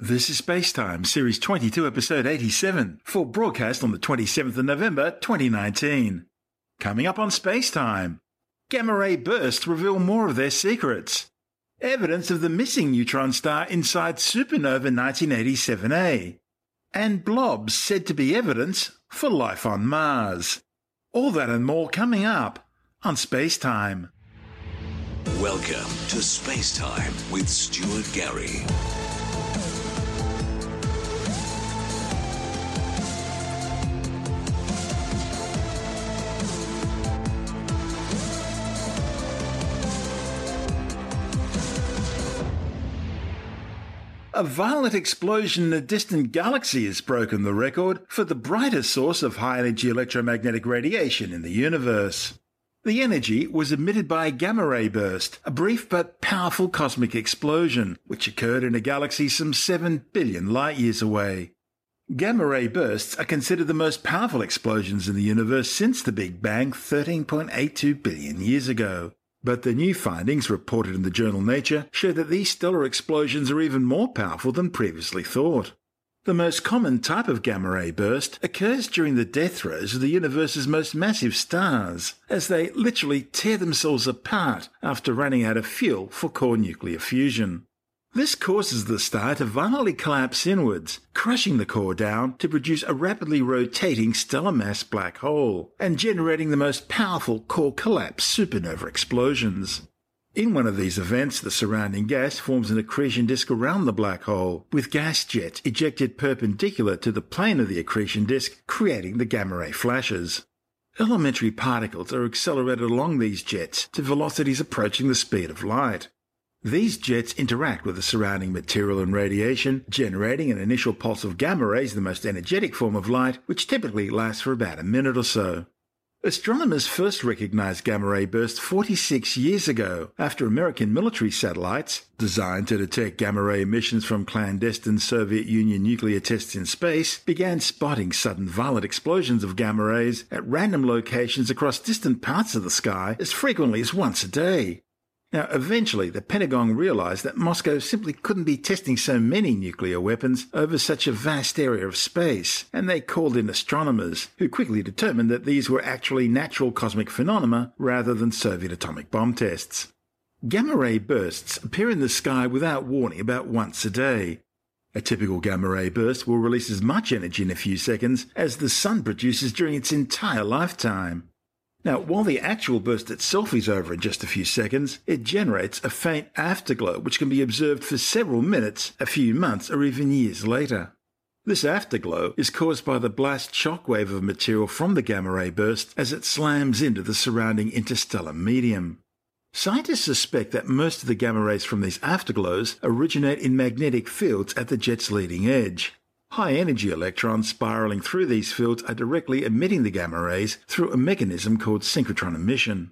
This is Spacetime, Series 22, Episode 87, for broadcast on the 27th of November 2019. Coming up on Spacetime, gamma ray bursts reveal more of their secrets. Evidence of the missing neutron star inside supernova 1987A. And blobs said to be evidence for life on Mars. All that and more coming up on Spacetime. Welcome to Spacetime with Stuart Gary. A violent explosion in a distant galaxy has broken the record for the brightest source of high energy electromagnetic radiation in the universe. The energy was emitted by a gamma ray burst, a brief but powerful cosmic explosion, which occurred in a galaxy some 7 billion light years away. Gamma ray bursts are considered the most powerful explosions in the universe since the Big Bang 13.82 billion years ago. But the new findings reported in the journal Nature show that these stellar explosions are even more powerful than previously thought. The most common type of gamma ray burst occurs during the death throes of the universe's most massive stars, as they literally tear themselves apart after running out of fuel for core nuclear fusion. This causes the star to violently collapse inwards, crushing the core down to produce a rapidly rotating stellar mass black hole, and generating the most powerful core collapse supernova explosions. In one of these events, the surrounding gas forms an accretion disk around the black hole, with gas jets ejected perpendicular to the plane of the accretion disk, creating the gamma ray flashes. Elementary particles are accelerated along these jets to velocities approaching the speed of light. These jets interact with the surrounding material and radiation, generating an initial pulse of gamma rays, the most energetic form of light, which typically lasts for about a minute or so. Astronomers first recognized gamma ray bursts 46 years ago after American military satellites, designed to detect gamma ray emissions from clandestine Soviet Union nuclear tests in space, began spotting sudden violent explosions of gamma rays at random locations across distant parts of the sky as frequently as once a day. Now, eventually, the Pentagon realized that Moscow simply couldn't be testing so many nuclear weapons over such a vast area of space, and they called in astronomers, who quickly determined that these were actually natural cosmic phenomena rather than Soviet atomic bomb tests. Gamma ray bursts appear in the sky without warning about once a day. A typical gamma ray burst will release as much energy in a few seconds as the sun produces during its entire lifetime. Now, while the actual burst itself is over in just a few seconds, it generates a faint afterglow which can be observed for several minutes, a few months, or even years later. This afterglow is caused by the blast shockwave of material from the gamma ray burst as it slams into the surrounding interstellar medium. Scientists suspect that most of the gamma rays from these afterglows originate in magnetic fields at the jet's leading edge. High energy electrons spiraling through these fields are directly emitting the gamma rays through a mechanism called synchrotron emission.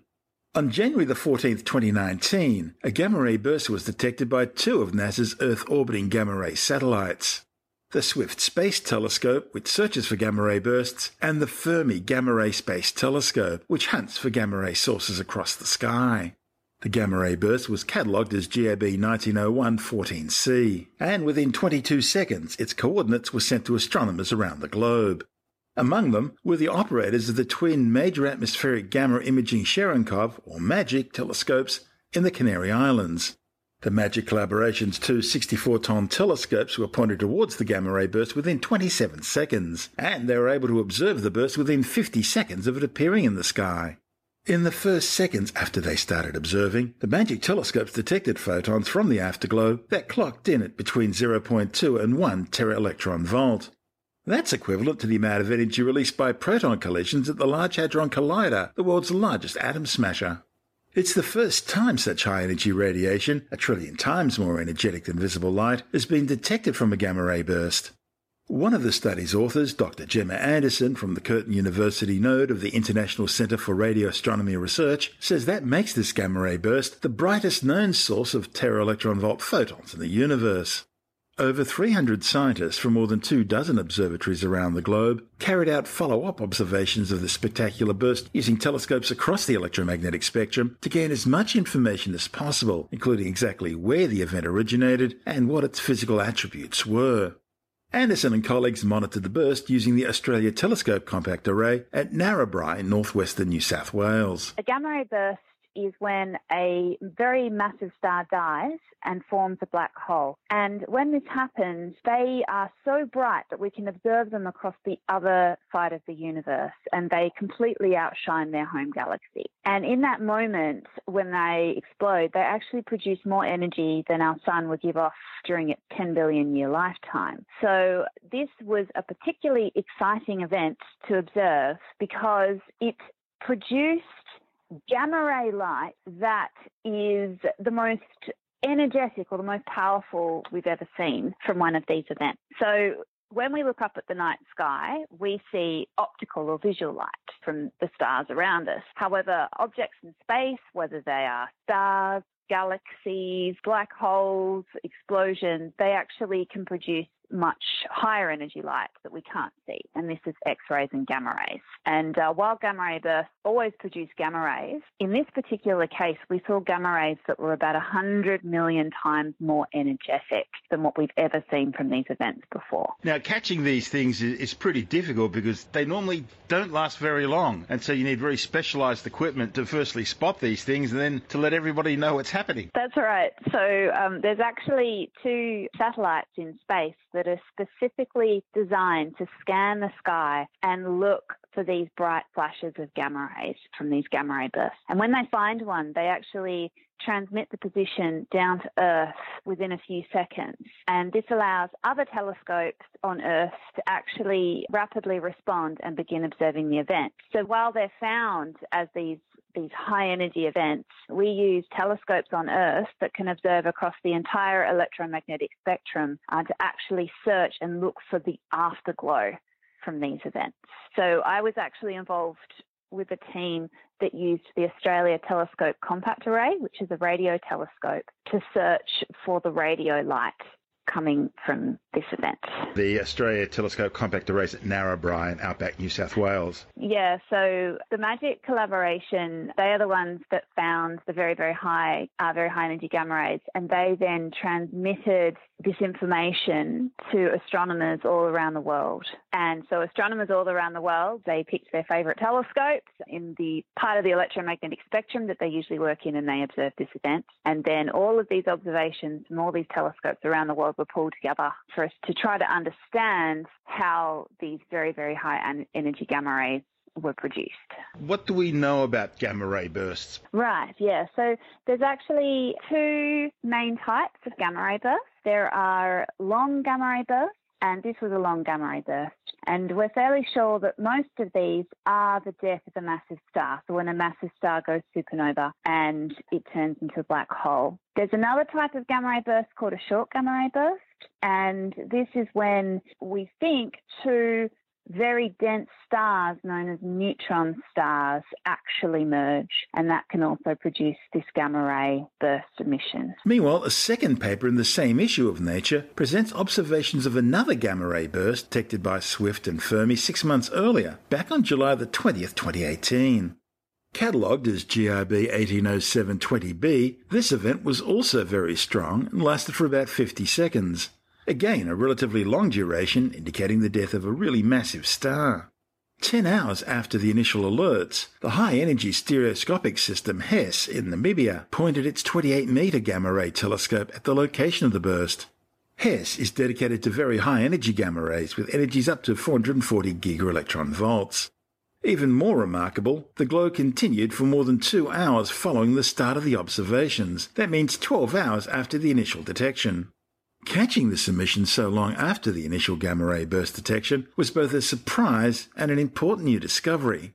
On January the 14th, 2019, a gamma ray burst was detected by two of NASA's Earth orbiting gamma ray satellites. The Swift Space Telescope, which searches for gamma ray bursts, and the Fermi Gamma Ray Space Telescope, which hunts for gamma ray sources across the sky. The gamma ray burst was catalogued as GRB 1901-14C, and within 22 seconds its coordinates were sent to astronomers around the globe. Among them were the operators of the twin Major Atmospheric Gamma Imaging Cherenkov, or MAGIC, telescopes in the Canary Islands. The MAGIC collaboration's two 64-ton telescopes were pointed towards the gamma ray burst within 27 seconds, and they were able to observe the burst within 50 seconds of it appearing in the sky. In the first seconds after they started observing, the MAGIC telescopes detected photons from the afterglow that clocked in at between 0.2 and 1 tera-electron volt. That's equivalent to the amount of energy released by proton collisions at the Large Hadron Collider, the world's largest atom smasher. It's the first time such high energy radiation, a trillion times more energetic than visible light, has been detected from a gamma ray burst. One of the study's authors, Dr. Gemma Anderson from the Curtin University node of the International Center for Radio Astronomy Research, says that makes this gamma ray burst the brightest known source of tera electron volt photons in the universe. Over 300 scientists from more than two dozen observatories around the globe carried out follow up observations of the spectacular burst using telescopes across the electromagnetic spectrum to gain as much information as possible, including exactly where the event originated and what its physical attributes were. Anderson and colleagues monitored the burst using the Australia Telescope Compact Array at Narrabri in northwestern New South Wales. A gamma ray burst is when a very massive star dies and forms a black hole. And when this happens, they are so bright that we can observe them across the other side of the universe and they completely outshine their home galaxy. And in that moment, when they explode, they actually produce more energy than our sun would give off during its 10 billion year lifetime. So this was a particularly exciting event to observe because it produced gamma ray light that is the most energetic or the most powerful we've ever seen from one of these events. So when we look up at the night sky, we see optical or visual light from the stars around us. However, objects in space, whether they are stars, galaxies, black holes, explosions, they actually can produce much higher energy light that we can't see, and this is X rays and gamma rays. And uh, while gamma ray bursts always produce gamma rays, in this particular case, we saw gamma rays that were about 100 million times more energetic than what we've ever seen from these events before. Now, catching these things is pretty difficult because they normally don't last very long, and so you need very specialized equipment to firstly spot these things and then to let everybody know what's happening. That's right. So um, there's actually two satellites in space that that are specifically designed to scan the sky and look for these bright flashes of gamma rays from these gamma ray bursts. And when they find one, they actually transmit the position down to Earth within a few seconds. And this allows other telescopes on Earth to actually rapidly respond and begin observing the event. So while they're found as these these high energy events, we use telescopes on Earth that can observe across the entire electromagnetic spectrum uh, to actually search and look for the afterglow from these events. So I was actually involved with a team that used the Australia Telescope Compact Array, which is a radio telescope, to search for the radio light coming from this event. The Australia Telescope Compact Arrays at Narrabri in outback New South Wales. Yeah, so the Magic collaboration, they are the ones that found the very, very high, uh, very high energy gamma rays, and they then transmitted this information to astronomers all around the world. And so astronomers all around the world, they picked their favourite telescopes in the part of the electromagnetic spectrum that they usually work in and they observed this event. And then all of these observations from all these telescopes around the world were pulled together for us to try to understand how these very, very high energy gamma rays were produced. What do we know about gamma ray bursts? Right, yeah. So there's actually two main types of gamma ray bursts. There are long gamma ray bursts, and this was a long gamma ray burst. And we're fairly sure that most of these are the death of a massive star. So when a massive star goes supernova and it turns into a black hole. There's another type of gamma ray burst called a short gamma ray burst. And this is when we think two very dense stars known as neutron stars actually merge, and that can also produce this gamma ray burst emission. Meanwhile, a second paper in the same issue of Nature presents observations of another gamma ray burst detected by Swift and Fermi six months earlier, back on July the 20th, 2018. Catalogued as GRB 180720b, this event was also very strong and lasted for about 50 seconds. Again, a relatively long duration indicating the death of a really massive star. Ten hours after the initial alerts, the high energy stereoscopic system HESS in Namibia pointed its 28 metre gamma ray telescope at the location of the burst. HESS is dedicated to very high energy gamma rays with energies up to 440 gigaelectron volts. Even more remarkable, the glow continued for more than two hours following the start of the observations. That means 12 hours after the initial detection. Catching this emission so long after the initial gamma ray burst detection was both a surprise and an important new discovery.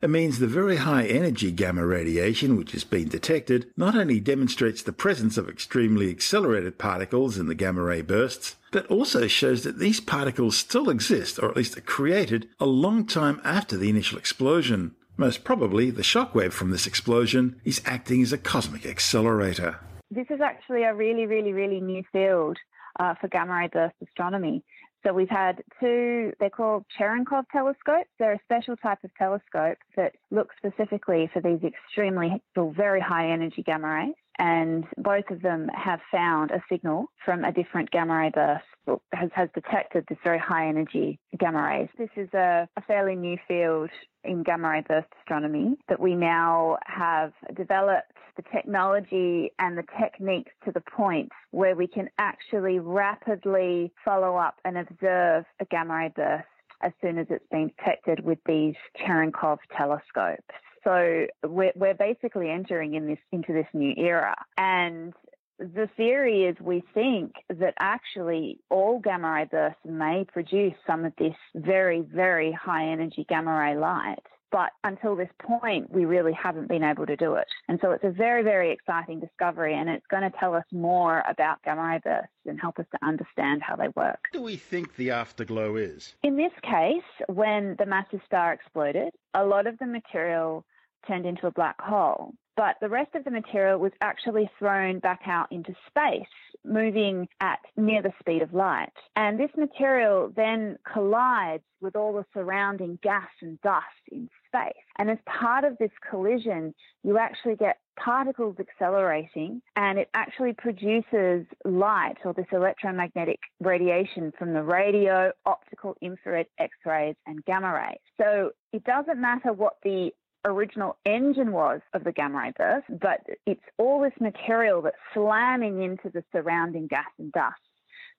It means the very high energy gamma radiation which has been detected not only demonstrates the presence of extremely accelerated particles in the gamma ray bursts, but also shows that these particles still exist, or at least are created, a long time after the initial explosion. Most probably, the shockwave from this explosion is acting as a cosmic accelerator. This is actually a really, really, really new field uh, for gamma ray burst astronomy. So we've had two, they're called Cherenkov telescopes. They're a special type of telescope that look specifically for these extremely, very high energy gamma rays and both of them have found a signal from a different gamma ray burst has, has detected this very high energy gamma rays. This is a, a fairly new field in gamma ray burst astronomy that we now have developed the technology and the techniques to the point where we can actually rapidly follow up and observe a gamma ray burst as soon as it's been detected with these Cherenkov telescopes. So we're, we're basically entering in this into this new era. And the theory is we think that actually all gamma ray bursts may produce some of this very, very high energy gamma ray light. But until this point, we really haven't been able to do it. And so it's a very, very exciting discovery, and it's going to tell us more about gamma ray bursts and help us to understand how they work. What do we think the afterglow is? In this case, when the massive star exploded, a lot of the material turned into a black hole. But the rest of the material was actually thrown back out into space, moving at near the speed of light. And this material then collides with all the surrounding gas and dust in space. And as part of this collision, you actually get particles accelerating and it actually produces light or this electromagnetic radiation from the radio, optical, infrared, X rays, and gamma rays. So it doesn't matter what the original engine was of the gamma ray burst, but it's all this material that's slamming into the surrounding gas and dust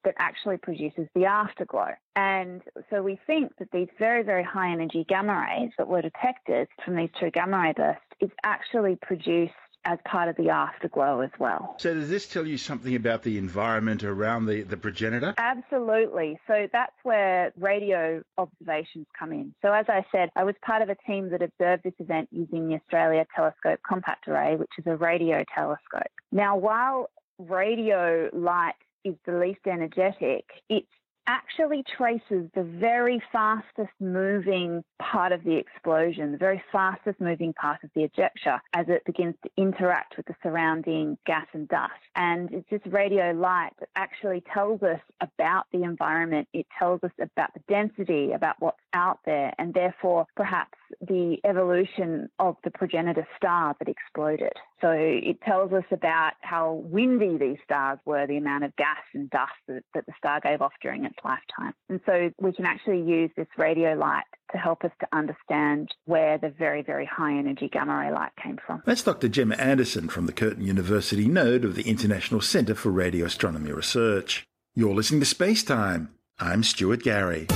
that actually produces the afterglow. And so we think that these very, very high energy gamma rays that were detected from these two gamma ray bursts is actually produced as part of the afterglow as well. So does this tell you something about the environment around the, the progenitor? Absolutely. So that's where radio observations come in. So as I said, I was part of a team that observed this event using the Australia Telescope Compact Array, which is a radio telescope. Now, while radio light is the least energetic, it's actually traces the very fastest moving part of the explosion, the very fastest moving part of the ejecta as it begins to interact with the surrounding gas and dust. And it's this radio light that actually tells us about the environment. It tells us about the density, about what's out there, and therefore perhaps the evolution of the progenitor star that exploded. So it tells us about how windy these stars were, the amount of gas and dust that, that the star gave off during its lifetime. And so we can actually use this radio light to help us to understand where the very, very high energy gamma ray light came from. That's Dr. Gemma Anderson from the Curtin University node of the International Centre for Radio Astronomy Research. You're listening to Space Time. I'm Stuart Gary.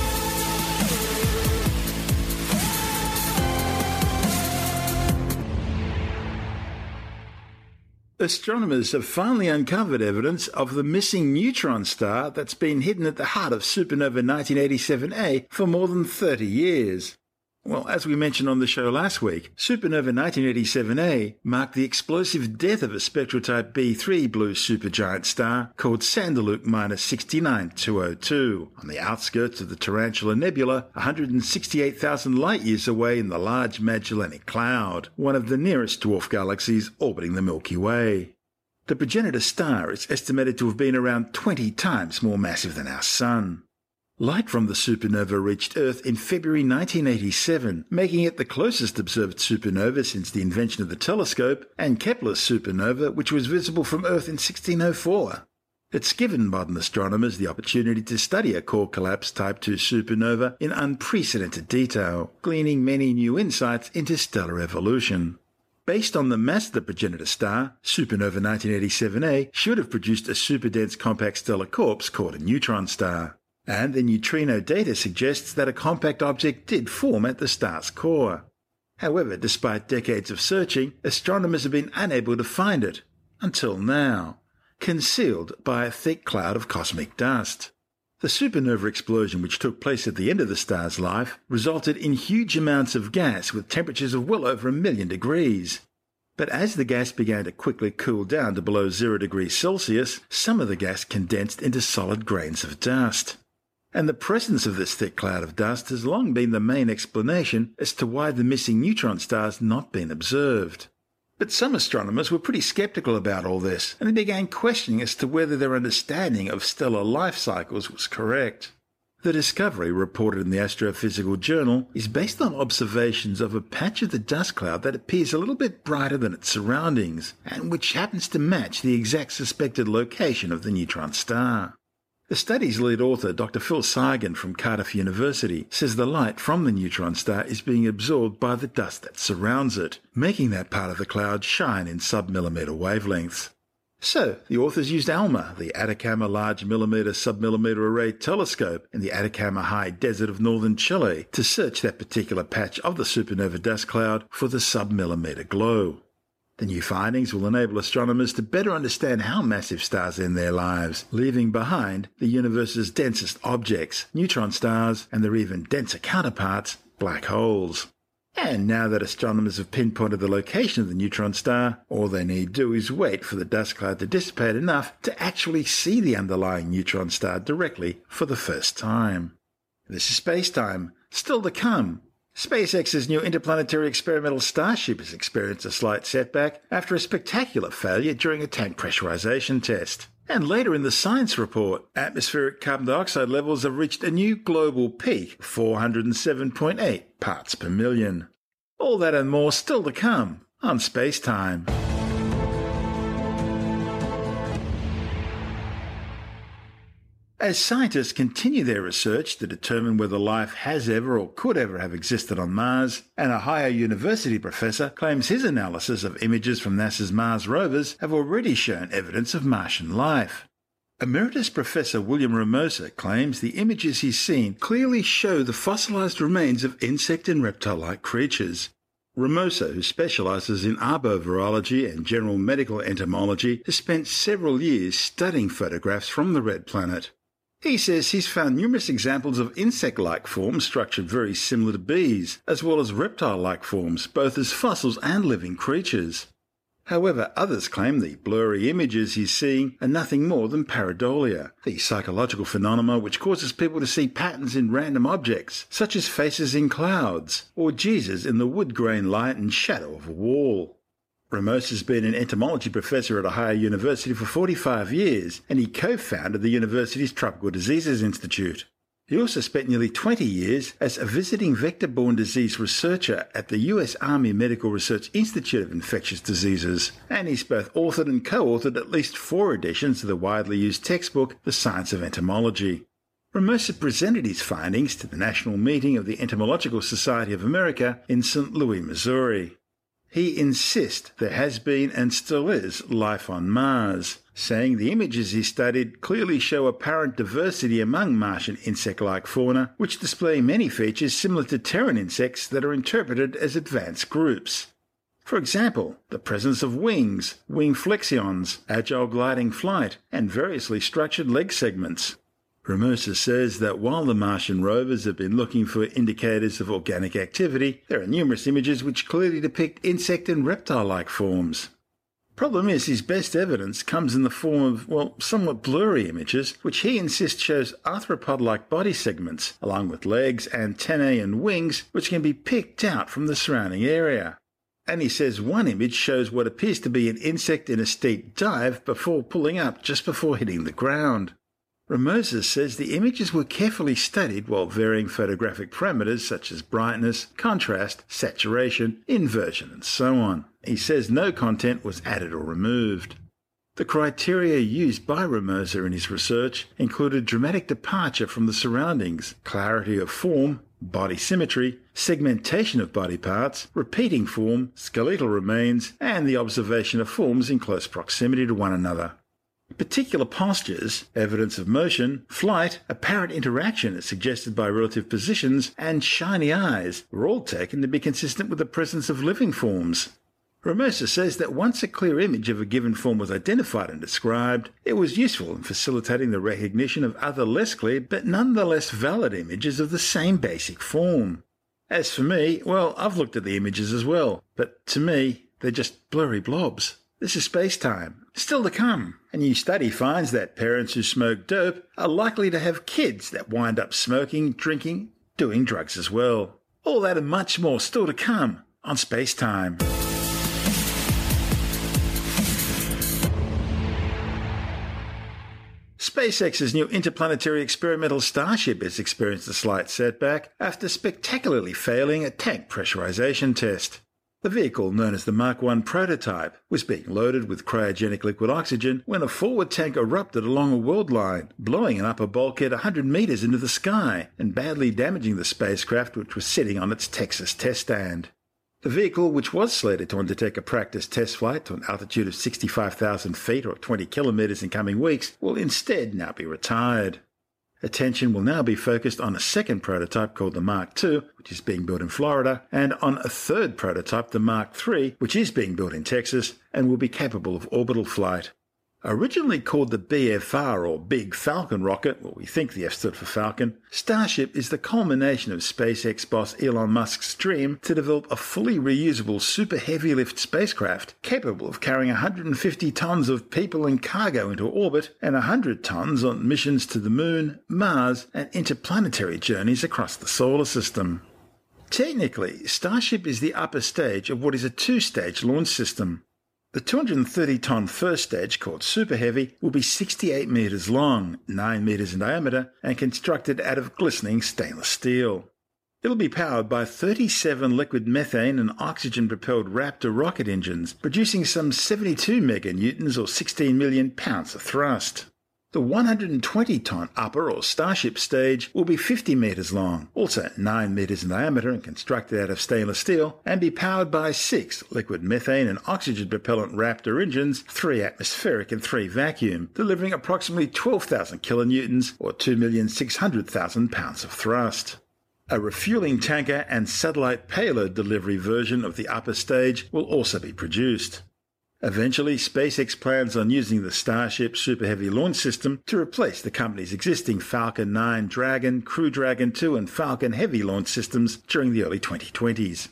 Astronomers have finally uncovered evidence of the missing neutron star that's been hidden at the heart of supernova 1987A for more than 30 years. Well, as we mentioned on the show last week, supernova 1987A marked the explosive death of a spectral type B3 blue supergiant star called Sanduleak 69202 on the outskirts of the Tarantula Nebula, 168,000 light years away in the Large Magellanic Cloud, one of the nearest dwarf galaxies orbiting the Milky Way. The progenitor star is estimated to have been around 20 times more massive than our Sun. Light from the supernova reached Earth in February 1987, making it the closest observed supernova since the invention of the telescope, and Kepler's supernova, which was visible from Earth in 1604. It's given modern astronomers the opportunity to study a core collapse Type 2 supernova in unprecedented detail, gleaning many new insights into stellar evolution. Based on the mass of the progenitor star, supernova 1987A should have produced a superdense compact stellar corpse called a neutron star and the neutrino data suggests that a compact object did form at the star's core. However, despite decades of searching, astronomers have been unable to find it, until now, concealed by a thick cloud of cosmic dust. The supernova explosion which took place at the end of the star's life resulted in huge amounts of gas with temperatures of well over a million degrees. But as the gas began to quickly cool down to below zero degrees Celsius, some of the gas condensed into solid grains of dust and the presence of this thick cloud of dust has long been the main explanation as to why the missing neutron star has not been observed. But some astronomers were pretty skeptical about all this, and they began questioning as to whether their understanding of stellar life cycles was correct. The discovery, reported in the Astrophysical Journal, is based on observations of a patch of the dust cloud that appears a little bit brighter than its surroundings, and which happens to match the exact suspected location of the neutron star. The study's lead author, Dr. Phil Cigan from Cardiff University, says the light from the neutron star is being absorbed by the dust that surrounds it, making that part of the cloud shine in submillimeter wavelengths. So, the authors used ALMA, the Atacama Large Millimeter Submillimeter Array Telescope in the Atacama High Desert of northern Chile, to search that particular patch of the supernova dust cloud for the submillimeter glow. The new findings will enable astronomers to better understand how massive stars end their lives, leaving behind the universe's densest objects, neutron stars, and their even denser counterparts, black holes. And now that astronomers have pinpointed the location of the neutron star, all they need do is wait for the dust cloud to dissipate enough to actually see the underlying neutron star directly for the first time. This is space time, still to come. SpaceX's new interplanetary experimental Starship has experienced a slight setback after a spectacular failure during a tank pressurization test. And later in the science report, atmospheric carbon dioxide levels have reached a new global peak, 407.8 parts per million. All that and more still to come on Space Time. As scientists continue their research to determine whether life has ever or could ever have existed on Mars, an Ohio University professor claims his analysis of images from NASA's Mars rovers have already shown evidence of Martian life. Emeritus Professor William Romoser claims the images he's seen clearly show the fossilized remains of insect and reptile like creatures. Romoser, who specializes in arbovirology and general medical entomology, has spent several years studying photographs from the red planet. He says he's found numerous examples of insect like forms structured very similar to bees, as well as reptile like forms, both as fossils and living creatures. However, others claim the blurry images he's seeing are nothing more than pareidolia, the psychological phenomenon which causes people to see patterns in random objects, such as faces in clouds, or Jesus in the wood grain light and shadow of a wall. Ramos has been an entomology professor at Ohio University for 45 years, and he co-founded the university's Tropical Diseases Institute. He also spent nearly 20 years as a visiting vector-borne disease researcher at the U.S. Army Medical Research Institute of Infectious Diseases, and he's both authored and co-authored at least four editions of the widely used textbook, The Science of Entomology. Romoser presented his findings to the National Meeting of the Entomological Society of America in St. Louis, Missouri. He insists there has been and still is life on Mars, saying the images he studied clearly show apparent diversity among Martian insect like fauna, which display many features similar to Terran insects that are interpreted as advanced groups. For example, the presence of wings, wing flexions, agile gliding flight, and variously structured leg segments. Romoser says that while the Martian rovers have been looking for indicators of organic activity, there are numerous images which clearly depict insect and reptile like forms. Problem is, his best evidence comes in the form of, well, somewhat blurry images, which he insists shows arthropod like body segments, along with legs, antennae, and wings, which can be picked out from the surrounding area. And he says one image shows what appears to be an insect in a steep dive before pulling up just before hitting the ground. Romoser says the images were carefully studied while varying photographic parameters such as brightness, contrast, saturation, inversion, and so on. He says no content was added or removed. The criteria used by Romoser in his research included dramatic departure from the surroundings, clarity of form, body symmetry, segmentation of body parts, repeating form, skeletal remains, and the observation of forms in close proximity to one another. Particular postures, evidence of motion, flight, apparent interaction as suggested by relative positions, and shiny eyes were all taken to be consistent with the presence of living forms. Romoser says that once a clear image of a given form was identified and described, it was useful in facilitating the recognition of other less clear but nonetheless valid images of the same basic form. As for me, well, I've looked at the images as well, but to me, they're just blurry blobs. This is space time, still to come. A new study finds that parents who smoke dope are likely to have kids that wind up smoking, drinking, doing drugs as well. All that and much more still to come on space time. SpaceX's new interplanetary experimental Starship has experienced a slight setback after spectacularly failing a tank pressurization test. The vehicle, known as the Mark 1 prototype, was being loaded with cryogenic liquid oxygen when a forward tank erupted along a weld line, blowing an upper bulkhead 100 metres into the sky and badly damaging the spacecraft which was sitting on its Texas test stand. The vehicle, which was slated to undertake a practice test flight to an altitude of 65,000 feet or 20 kilometres in coming weeks, will instead now be retired. Attention will now be focused on a second prototype called the Mark II, which is being built in Florida, and on a third prototype, the Mark III, which is being built in Texas and will be capable of orbital flight. Originally called the BFR or Big Falcon rocket, well, we think the F stood for Falcon, Starship is the culmination of SpaceX boss Elon Musk's dream to develop a fully reusable super heavy lift spacecraft capable of carrying 150 tons of people and cargo into orbit and 100 tons on missions to the Moon, Mars, and interplanetary journeys across the solar system. Technically, Starship is the upper stage of what is a two stage launch system. The 230 tonne first stage, called Super Heavy, will be 68 metres long, 9 metres in diameter, and constructed out of glistening stainless steel. It'll be powered by 37 liquid methane and oxygen propelled Raptor rocket engines, producing some 72 meganewtons or 16 million pounds of thrust. The 120 ton upper or Starship stage will be 50 metres long, also 9 metres in diameter and constructed out of stainless steel, and be powered by six liquid methane and oxygen propellant Raptor engines, three atmospheric and three vacuum, delivering approximately 12,000 kilonewtons or 2,600,000 pounds of thrust. A refueling tanker and satellite payload delivery version of the upper stage will also be produced. Eventually, SpaceX plans on using the Starship Super Heavy launch system to replace the company's existing Falcon 9 Dragon, Crew Dragon 2, and Falcon Heavy launch systems during the early 2020s.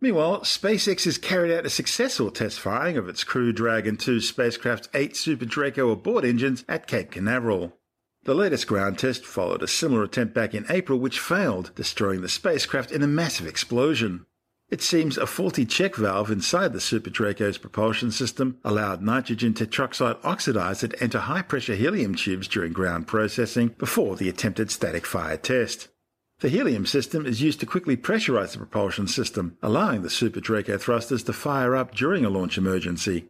Meanwhile, SpaceX has carried out a successful test firing of its Crew Dragon 2 spacecraft's eight Super Draco abort engines at Cape Canaveral. The latest ground test followed a similar attempt back in April, which failed, destroying the spacecraft in a massive explosion. It seems a faulty check valve inside the Super Draco's propulsion system allowed nitrogen tetroxide oxidizer to enter high pressure helium tubes during ground processing before the attempted static fire test. The helium system is used to quickly pressurize the propulsion system, allowing the Super Draco thrusters to fire up during a launch emergency.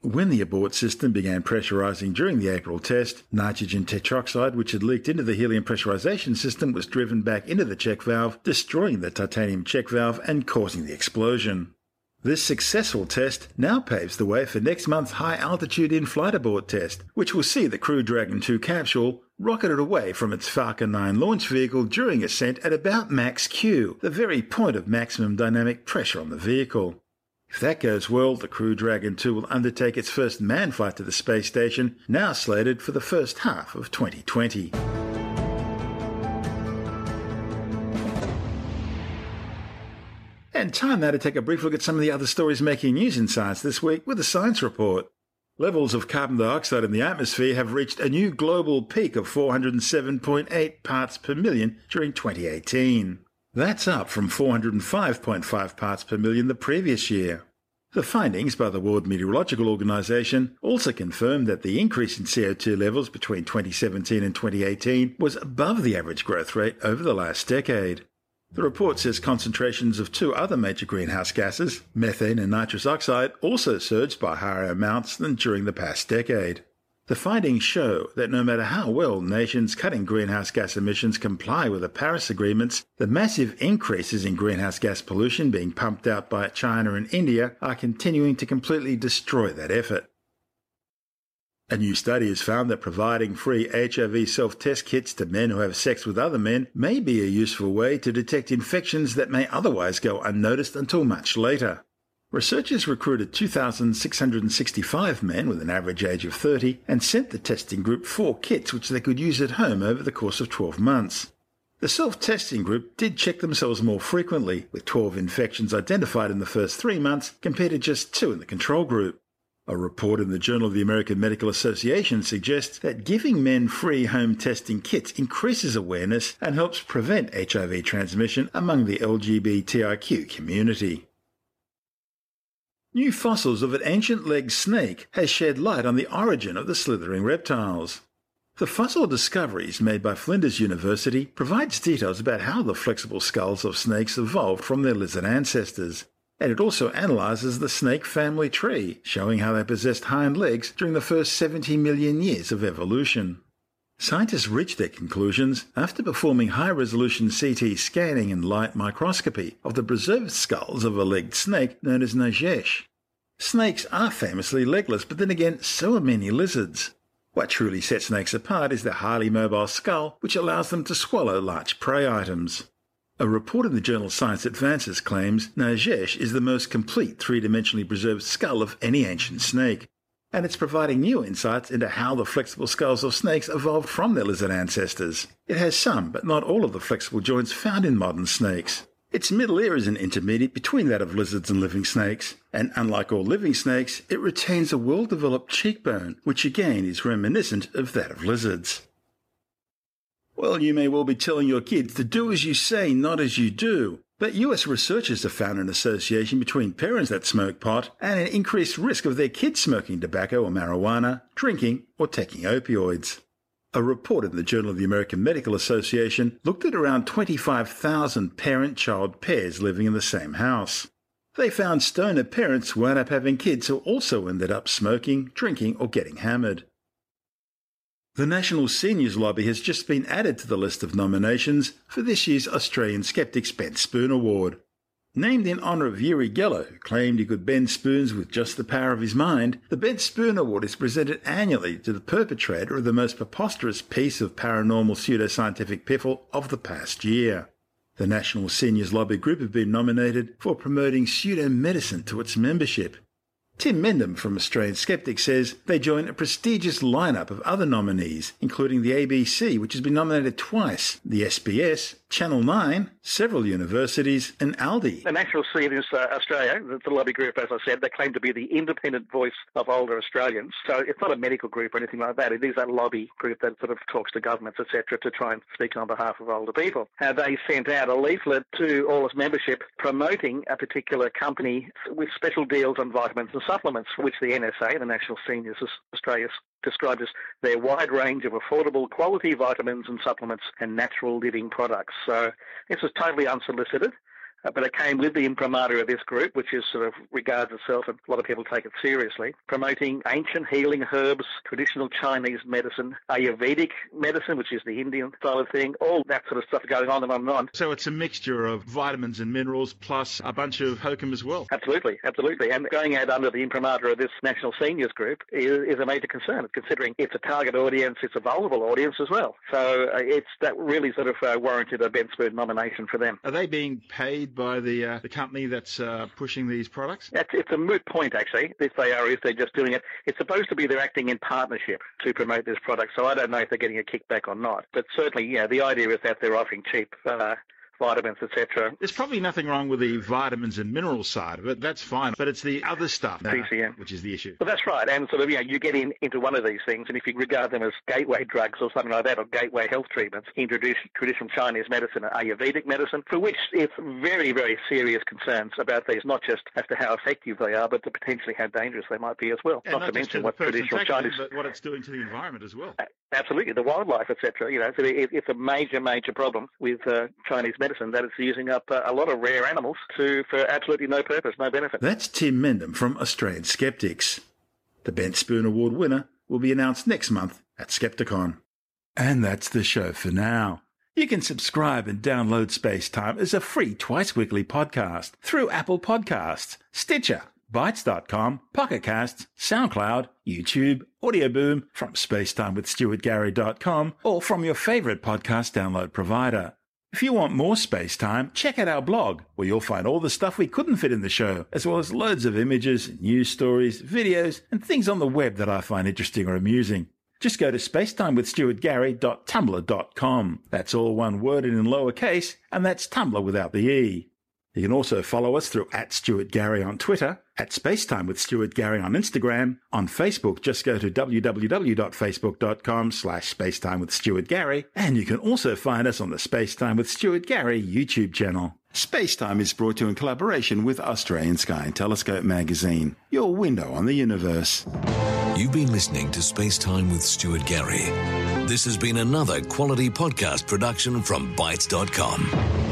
When the abort system began pressurizing during the April test, nitrogen tetroxide, which had leaked into the helium pressurization system, was driven back into the check valve, destroying the titanium check valve and causing the explosion. This successful test now paves the way for next month's high altitude in flight abort test, which will see the Crew Dragon 2 capsule rocketed away from its Falcon 9 launch vehicle during ascent at about max Q, the very point of maximum dynamic pressure on the vehicle. If that goes well, the Crew Dragon 2 will undertake its first manned flight to the space station, now slated for the first half of 2020. And time now to take a brief look at some of the other stories making news in science this week with a science report. Levels of carbon dioxide in the atmosphere have reached a new global peak of 407.8 parts per million during 2018. That's up from 405.5 parts per million the previous year. The findings by the World Meteorological Organization also confirmed that the increase in CO2 levels between 2017 and 2018 was above the average growth rate over the last decade. The report says concentrations of two other major greenhouse gases, methane and nitrous oxide, also surged by higher amounts than during the past decade. The findings show that no matter how well nations cutting greenhouse gas emissions comply with the Paris agreements, the massive increases in greenhouse gas pollution being pumped out by China and India are continuing to completely destroy that effort. A new study has found that providing free HIV self test kits to men who have sex with other men may be a useful way to detect infections that may otherwise go unnoticed until much later. Researchers recruited 2,665 men with an average age of 30 and sent the testing group four kits which they could use at home over the course of 12 months. The self testing group did check themselves more frequently, with 12 infections identified in the first three months compared to just two in the control group. A report in the Journal of the American Medical Association suggests that giving men free home testing kits increases awareness and helps prevent HIV transmission among the LGBTIQ community. New fossils of an ancient legged snake has shed light on the origin of the slithering reptiles. The fossil discoveries made by Flinders University provides details about how the flexible skulls of snakes evolved from their lizard ancestors. And it also analyzes the snake family tree, showing how they possessed hind legs during the first 70 million years of evolution. Scientists reached their conclusions after performing high resolution CT scanning and light microscopy of the preserved skulls of a legged snake known as Najash. Snakes are famously legless, but then again, so are many lizards. What truly sets snakes apart is their highly mobile skull, which allows them to swallow large prey items. A report in the journal Science Advances claims Najash is the most complete three dimensionally preserved skull of any ancient snake, and it's providing new insights into how the flexible skulls of snakes evolved from their lizard ancestors. It has some, but not all of the flexible joints found in modern snakes. Its middle ear is an intermediate between that of lizards and living snakes, and unlike all living snakes, it retains a well developed cheekbone, which again is reminiscent of that of lizards. Well, you may well be telling your kids to do as you say, not as you do. But US researchers have found an association between parents that smoke pot and an increased risk of their kids smoking tobacco or marijuana, drinking, or taking opioids. A report in the Journal of the American Medical Association looked at around 25,000 parent child pairs living in the same house. They found stoner parents wound up having kids who also ended up smoking, drinking, or getting hammered. The National Seniors Lobby has just been added to the list of nominations for this year's Australian Skeptics Bent Spoon Award. Named in honour of Uri Geller, who claimed he could bend spoons with just the power of his mind, the Bent Spoon Award is presented annually to the perpetrator of the most preposterous piece of paranormal pseudoscientific piffle of the past year. The National Seniors Lobby Group have been nominated for promoting pseudo-medicine to its membership. Tim Mendham from Australian Skeptics says they join a prestigious lineup of other nominees, including the ABC, which has been nominated twice, the SBS, Channel 9, several universities, and ALDI. The National Seniors Australia, the, lobby group, as I said, they claim to be the independent voice of older Australians. So it's not a medical group or anything like that. It is a lobby group that sort of talks to governments, etc., to try and speak on behalf of older people. Uh, they sent out a leaflet to all its membership promoting a particular company with special deals on vitamins and supplements, which the NSA, the National Seniors Australia, described as their wide range of affordable quality vitamins and supplements and natural living products. So this was totally unsolicited. Uh, but it came with the imprimatur of this group, which is sort of regards itself, and a lot of people take it seriously, promoting ancient healing herbs, traditional Chinese medicine, Ayurvedic medicine, which is the Indian style of thing, all that sort of stuff going on and on and on. So it's a mixture of vitamins and minerals plus a bunch of hokum as well. Absolutely, absolutely. And going out under the imprimatur of this national seniors group is, is a major concern, considering it's a target audience, it's a vulnerable audience as well. So uh, it's that really sort of uh, warranted a Bent Spoon nomination for them. Are they being paid? By the uh, the company that's uh, pushing these products? It's, it's, a moot point, actually. If they are, if they're just doing it, it's supposed to be they're acting in partnership to promote this product. So I don't know if they're getting a kickback or not. But certainly, yeah, the idea is that they're offering cheap. Uh, vitamins, etc. There's probably nothing wrong with the vitamins and minerals side of it. That's fine. But it's the other stuff, now, TCM, which is the issue. Well, that's right. And sort of, you know, you get in into one of these things, and if you regard them as gateway drugs or something like that, or gateway health treatments, introduce traditional Chinese medicine, and Ayurvedic medicine, for which it's very, very serious concerns about these, not just as to how effective they are, but to potentially how dangerous they might be as well. not, not, to mention to what traditional Chinese, but what it's doing to the environment as well. Absolutely, the wildlife, etc. You know, so it, it's a major, major problem with uh, Chinese medicine that it's using up uh, a lot of rare animals to for absolutely no purpose, no benefit. That's Tim Mendham from Australian Skeptics. The Bent Spoon Award winner will be announced next month at Skepticon. And that's the show for now. You can subscribe and download Space Time as a free twice weekly podcast through Apple Podcasts, Stitcher, Bitesz.com, Pocket Casts, SoundCloud, YouTube, Audioboom, from spacetimewithstuartgary.com, or from your favorite podcast download provider. If you want more space time, check out our blog, where you'll find all the stuff we couldn't fit in the show, as well as loads of images, news stories, videos, and things on the web that I find interesting or amusing. Just go to spacetimewithstuartgary.tumblr.com. That's all one word and in lowercase, and that's Tumblr without the E. You can also follow us through at Stuart Gary on Twitter, at Spacetime with Stuart Gary on Instagram. On Facebook, just go to www.facebook.com slash spacetime with Stuart Gary. And you can also find us on the Spacetime with Stuart Gary YouTube channel. Spacetime is brought to you in collaboration with Australian Sky and Telescope magazine, your window on the universe. You've been listening to Spacetime with Stuart Gary. This has been another quality podcast production from Bitesz.com.